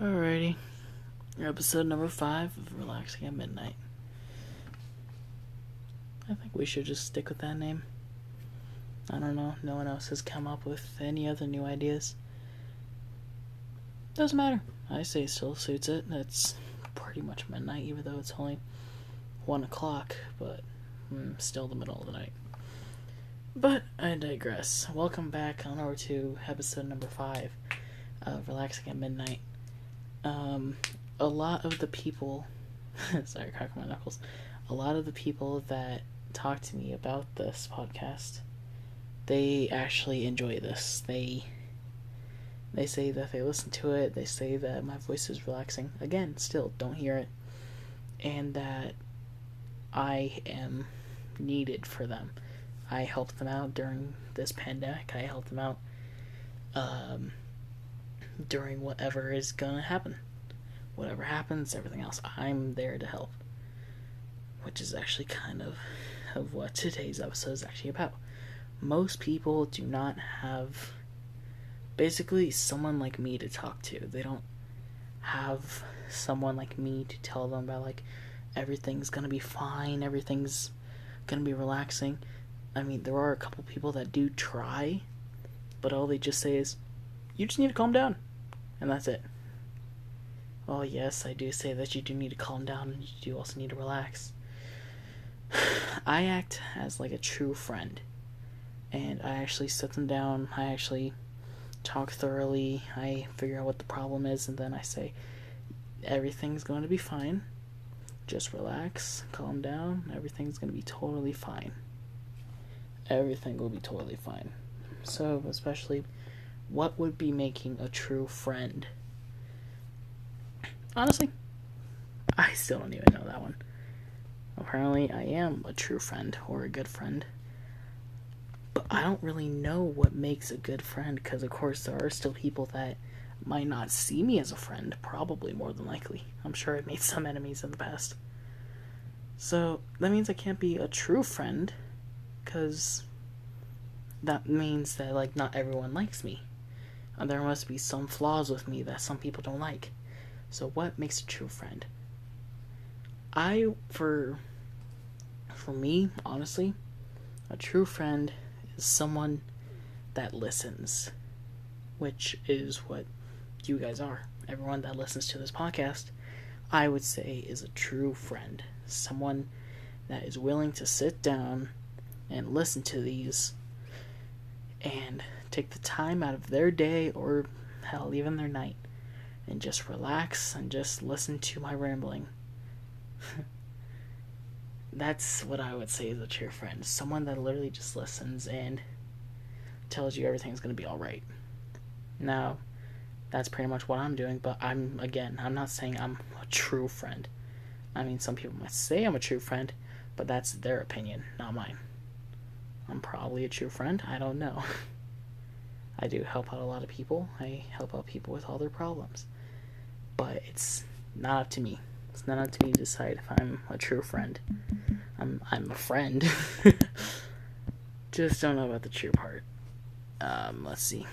Alrighty. Episode number five of Relaxing at Midnight. I think we should just stick with that name. I don't know. No one else has come up with any other new ideas. Doesn't matter. I say still suits it. It's pretty much midnight, even though it's only one o'clock, but mm, still the middle of the night. But I digress. Welcome back on over to episode number five of Relaxing at Midnight. Um, a lot of the people, sorry, crack my knuckles. A lot of the people that talk to me about this podcast, they actually enjoy this. They they say that they listen to it. They say that my voice is relaxing. Again, still don't hear it, and that I am needed for them. I helped them out during this pandemic. I helped them out um, during whatever is gonna happen. Whatever happens, everything else, I'm there to help. Which is actually kind of of what today's episode is actually about. Most people do not have basically someone like me to talk to. They don't have someone like me to tell them about like everything's gonna be fine, everything's gonna be relaxing. I mean, there are a couple people that do try, but all they just say is, you just need to calm down. And that's it. Well, yes, I do say that you do need to calm down and you do also need to relax. I act as like a true friend. And I actually sit them down, I actually talk thoroughly, I figure out what the problem is, and then I say, everything's going to be fine. Just relax, calm down, everything's going to be totally fine. Everything will be totally fine. So, especially what would be making a true friend? Honestly, I still don't even know that one. Apparently, I am a true friend or a good friend. But I don't really know what makes a good friend because, of course, there are still people that might not see me as a friend, probably more than likely. I'm sure I've made some enemies in the past. So, that means I can't be a true friend because that means that, like, not everyone likes me and there must be some flaws with me that some people don't like. So what makes a true friend? I for for me, honestly, a true friend is someone that listens, which is what you guys are. Everyone that listens to this podcast, I would say is a true friend. Someone that is willing to sit down and listen to these and take the time out of their day or hell, even their night, and just relax and just listen to my rambling. That's what I would say is a true friend. Someone that literally just listens and tells you everything's going to be alright. Now, that's pretty much what I'm doing, but I'm, again, I'm not saying I'm a true friend. I mean, some people might say I'm a true friend, but that's their opinion, not mine. I'm probably a true friend, I don't know. I do help out a lot of people. I help out people with all their problems. But it's not up to me. It's not up to me to decide if I'm a true friend. I'm I'm a friend. Just don't know about the true part. Um, let's see.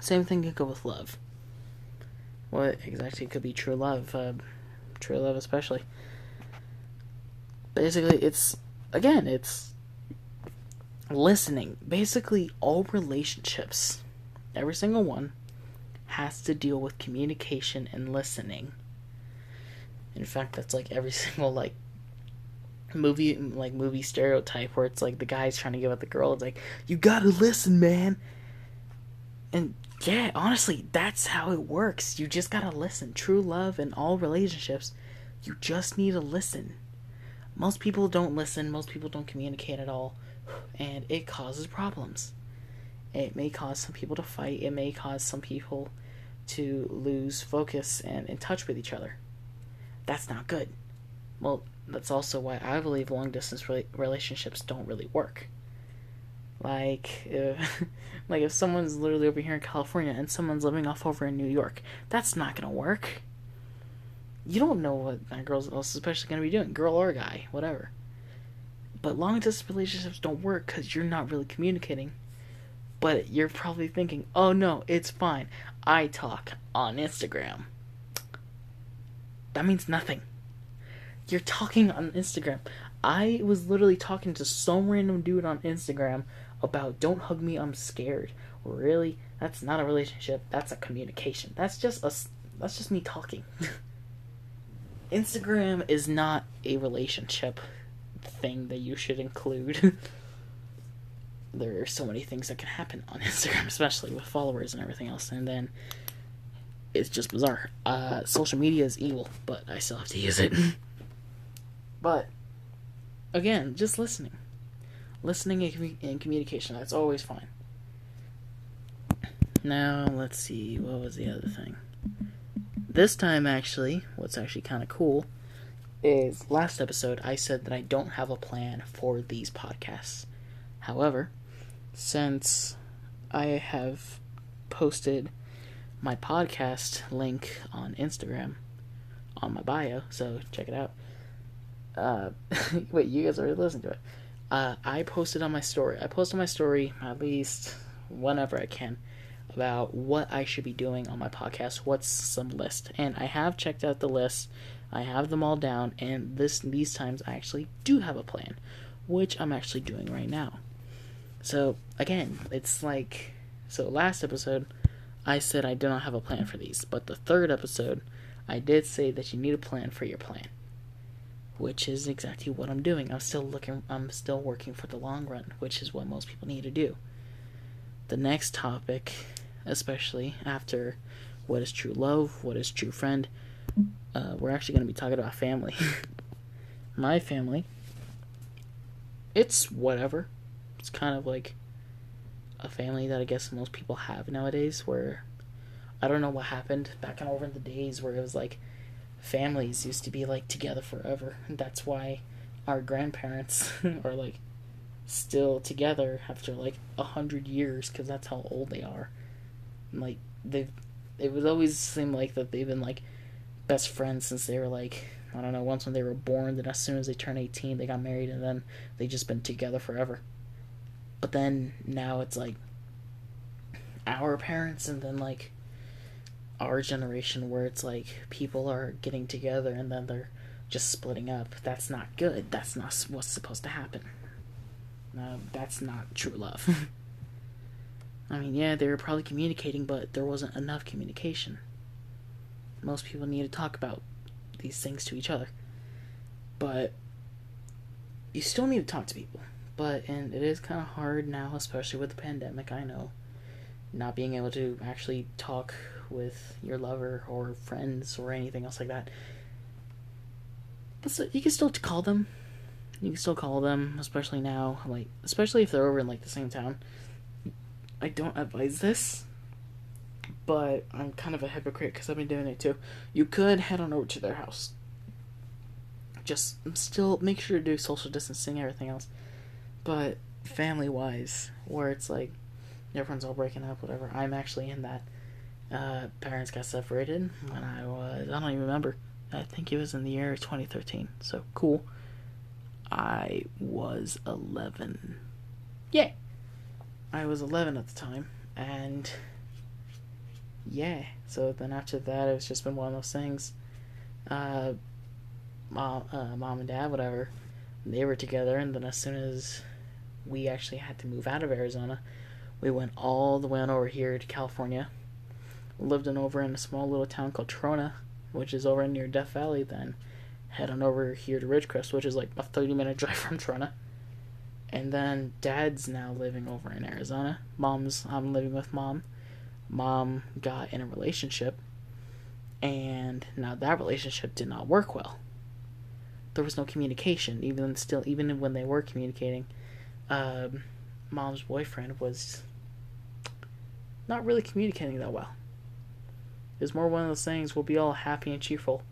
Same thing could go with love. What exactly could be true love? Uh, true love, especially. Basically, it's again, it's listening. Basically, all relationships, every single one, has to deal with communication and listening. In fact, that's like every single like movie like movie stereotype where it's like the guy's trying to give up the girl. It's like you gotta listen, man. And yeah, honestly, that's how it works. You just gotta listen. True love in all relationships, you just need to listen. Most people don't listen. Most people don't communicate at all and it causes problems. It may cause some people to fight, it may cause some people to lose focus and in touch with each other. That's not good. Well, that's also why I believe long distance relationships don't really work. Like, if, like if someone's literally over here in California and someone's living off over in New York, that's not gonna work. You don't know what that girl's especially gonna be doing, girl or guy, whatever. But long distance relationships don't work because you're not really communicating. But you're probably thinking, oh no, it's fine. I talk on Instagram. That means nothing. You're talking on Instagram. I was literally talking to some random dude on Instagram about don't hug me, I'm scared. Really? That's not a relationship. That's a communication. That's just us that's just me talking. Instagram is not a relationship thing that you should include. there are so many things that can happen on Instagram, especially with followers and everything else, and then it's just bizarre. Uh, social media is evil, but I still have to use it. but again, just listening, listening and communication. That's always fine. Now let's see. What was the other thing? This time, actually, what's actually kind of cool is last episode I said that I don't have a plan for these podcasts. However, since I have posted my podcast link on Instagram on my bio, so check it out. Uh, wait, you guys already listened to it. Uh, I posted on my story. I post on my story at least whenever I can about what I should be doing on my podcast. What's some list, and I have checked out the list. I have them all down, and this these times I actually do have a plan, which I'm actually doing right now. So again, it's like so last episode I said I did not have a plan for these, but the third episode I did say that you need a plan for your plan. Which is exactly what I'm doing. I'm still looking I'm still working for the long run, which is what most people need to do. The next topic, especially after what is true love, what is true friend, uh, we're actually going to be talking about family. My family, it's whatever it's kind of like a family that I guess most people have nowadays where I don't know what happened back in over in the days where it was like families used to be like together forever. And that's why our grandparents are like still together after like a hundred years because that's how old they are. And, like they've it would always seem like that they've been like best friends since they were like I don't know once when they were born. Then as soon as they turned eighteen, they got married, and then they just been together forever. But then now it's like our parents and then like our generation where it's like people are getting together and then they're just splitting up. That's not good. That's not what's supposed to happen. No, that's not true love. I mean, yeah, they were probably communicating, but there wasn't enough communication. Most people need to talk about these things to each other. But you still need to talk to people. But and it is kind of hard now, especially with the pandemic. I know, not being able to actually talk with your lover or friends or anything else like that. But so, you can still call them. You can still call them, especially now. Like especially if they're over in like the same town. I don't advise this, but I'm kind of a hypocrite because I've been doing it too. You could head on over to their house. Just still make sure to do social distancing, everything else but family wise, where it's like everyone's all breaking up, whatever. I'm actually in that. Uh, parents got separated when I was, I don't even remember. I think it was in the year 2013. So cool. I was 11. Yeah. I was 11 at the time. And yeah. So then after that, it's just been one of those things. Uh, mom, uh, mom and dad, whatever, they were together. And then as soon as we actually had to move out of Arizona. We went all the way on over here to California. Lived in over in a small little town called Trona, which is over near Death Valley. Then head on over here to Ridgecrest, which is like a 30 minute drive from Trona. And then dad's now living over in Arizona. Mom's I'm living with mom. Mom got in a relationship and now that relationship did not work well. There was no communication, even still even when they were communicating, um, mom's boyfriend was not really communicating that well. It's more one of those things we'll be all happy and cheerful,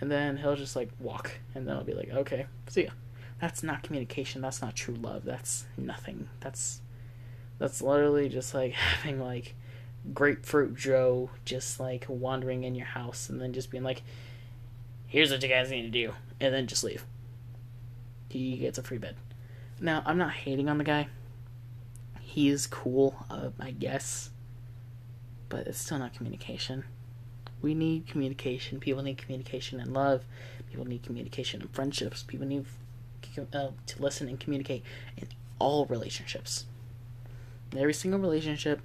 and then he'll just like walk, and then I'll be like, okay, see ya. That's not communication. That's not true love. That's nothing. That's that's literally just like having like grapefruit Joe just like wandering in your house and then just being like, here's what you guys need to do, and then just leave. He gets a free bed. Now, I'm not hating on the guy. He is cool, uh, I guess. but it's still not communication. We need communication. People need communication and love. People need communication and friendships. People need uh, to listen and communicate in all relationships. Every single relationship,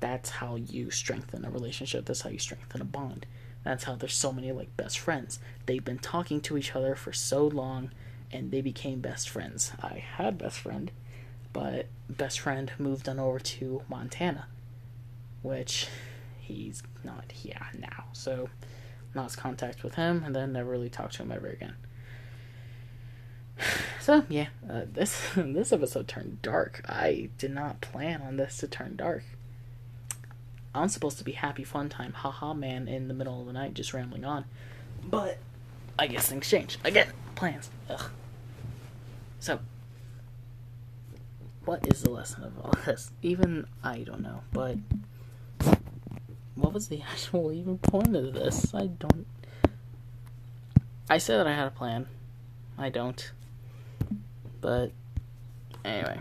that's how you strengthen a relationship. That's how you strengthen a bond. That's how there's so many like best friends. They've been talking to each other for so long and they became best friends. I had best friend, but best friend moved on over to Montana, which he's not here now. So lost contact with him and then never really talked to him ever again. So yeah, uh, this this episode turned dark. I did not plan on this to turn dark. I'm supposed to be happy fun time, haha man in the middle of the night just rambling on. But I guess things change. Again, plans. Ugh. So what is the lesson of all this? Even I don't know, but what was the actual even point of this? I don't I said that I had a plan. I don't. But anyway.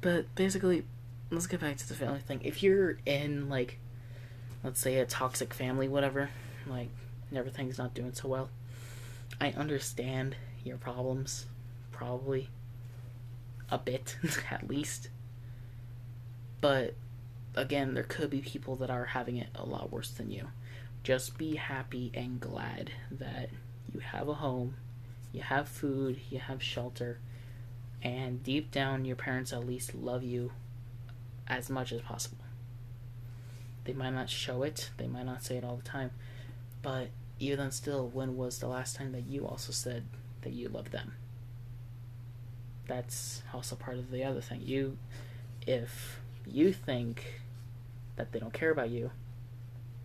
But basically let's get back to the family thing. If you're in like let's say a toxic family, whatever, like everything's not doing so well, I understand your problems, probably a bit at least. But again, there could be people that are having it a lot worse than you. Just be happy and glad that you have a home, you have food, you have shelter, and deep down, your parents at least love you as much as possible. They might not show it, they might not say it all the time, but even then, still, when was the last time that you also said that you love them? That's also part of the other thing. You, if you think that they don't care about you,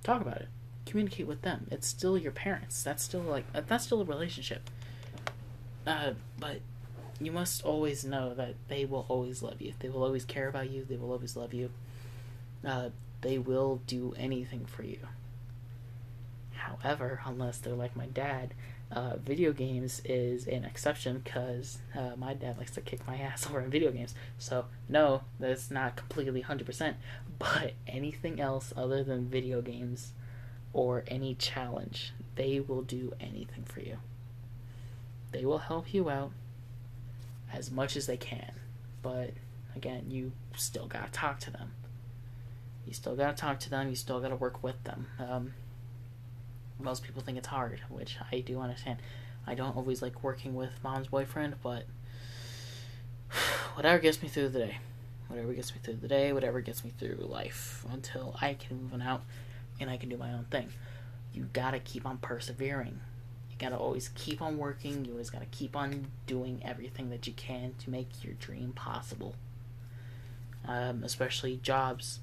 talk about it. Communicate with them. It's still your parents. That's still like that's still a relationship. Uh, but you must always know that they will always love you. They will always care about you. They will always love you. Uh, they will do anything for you. However, unless they're like my dad, uh, video games is an exception because uh, my dad likes to kick my ass over in video games. So, no, that's not completely 100%. But anything else other than video games or any challenge, they will do anything for you. They will help you out as much as they can. But again, you still gotta talk to them. You still gotta talk to them. You still gotta work with them. Um, most people think it's hard, which I do understand. I don't always like working with mom's boyfriend, but whatever gets me through the day, whatever gets me through the day, whatever gets me through life until I can move on out and I can do my own thing. You gotta keep on persevering gotta always keep on working. You always gotta keep on doing everything that you can to make your dream possible. Um, especially jobs.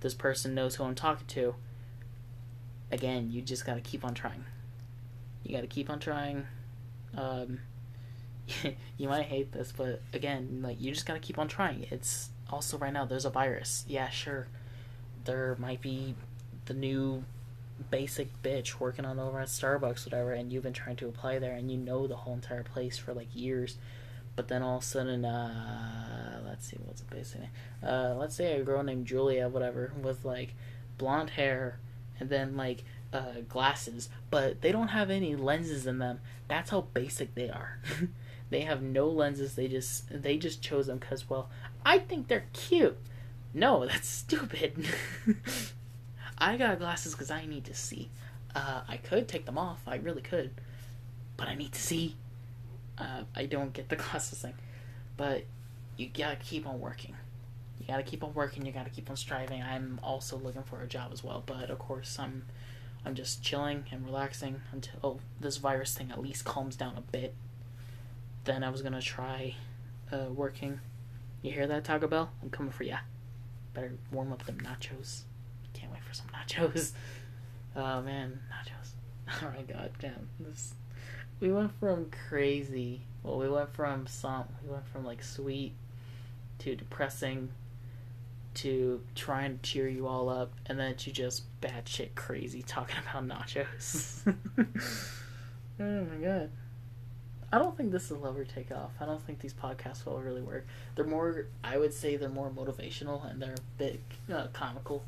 This person knows who I'm talking to. Again, you just gotta keep on trying. You gotta keep on trying. Um, you might hate this, but again, like you just gotta keep on trying. It's also right now there's a virus. Yeah, sure. There might be the new basic bitch working on over at Starbucks, whatever, and you've been trying to apply there, and you know the whole entire place for like years, but then all of a sudden, uh, let's see, what's the basic name? Uh, let's say a girl named Julia, whatever, with like blonde hair, and then like uh, glasses, but they don't have any lenses in them. That's how basic they are. they have no lenses. They just they just chose them because well, I think they're cute. No, that's stupid. I got glasses because I need to see. Uh, I could take them off. I really could, but I need to see. Uh, I don't get the glasses thing, but you gotta keep on working. You gotta keep on working. You gotta keep on striving. I'm also looking for a job as well, but of course I'm, I'm just chilling and relaxing until this virus thing at least calms down a bit. Then I was gonna try, uh, working. You hear that, Taco Bell? I'm coming for ya. Better warm up them nachos wait for some nachos. Oh man, nachos. Oh my god, damn. This we went from crazy. Well, we went from some we went from like sweet to depressing to trying to cheer you all up and then to just batshit crazy talking about nachos. oh my god. I don't think this will ever take off. I don't think these podcasts will really work. They're more, I would say, they're more motivational and they're a bit uh, comical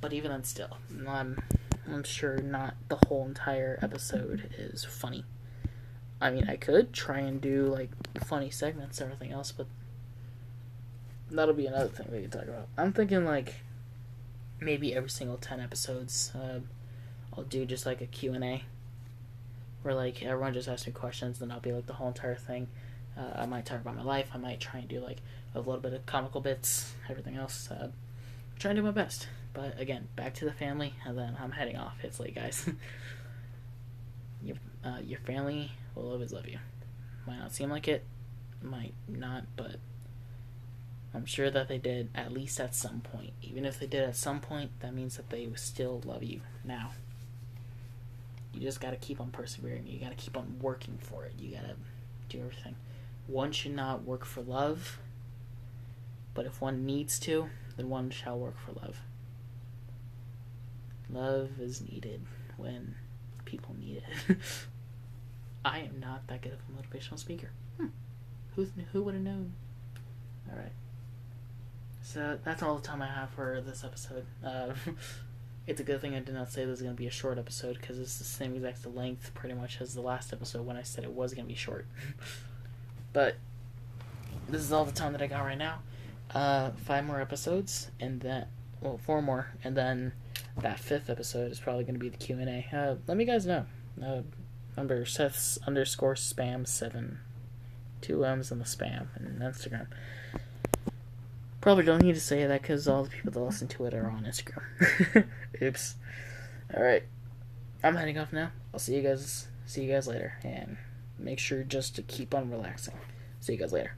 but even then, still, I'm I'm sure not the whole entire episode is funny. I mean, I could try and do like funny segments everything else, but that'll be another thing we can talk about. I'm thinking like maybe every single ten episodes, uh, I'll do just like a Q and A, where like everyone just asks me questions, then I'll be like the whole entire thing. Uh, I might talk about my life. I might try and do like a little bit of comical bits, everything else. Uh, try and do my best. But again, back to the family, and then I'm heading off. It's late, guys. your uh, your family will always love you. Might not seem like it, might not, but I'm sure that they did at least at some point. Even if they did at some point, that means that they still love you now. You just gotta keep on persevering. You gotta keep on working for it. You gotta do everything. One should not work for love, but if one needs to, then one shall work for love. Love is needed when people need it. I am not that good of a motivational speaker. Hmm. Who who would have known? All right. So that's all the time I have for this episode. Uh, it's a good thing I did not say this is going to be a short episode because it's the same exact length pretty much as the last episode when I said it was going to be short. but this is all the time that I got right now. Uh, five more episodes, and then well, four more, and then that fifth episode is probably going to be the Q and A. Uh, let me guys know. Uh, number Seth's underscore spam seven, two M's in the spam and Instagram. Probably don't need to say that because all the people that listen to it are on Instagram. Oops. All right, I'm heading off now. I'll see you guys. See you guys later, and make sure just to keep on relaxing. See you guys later.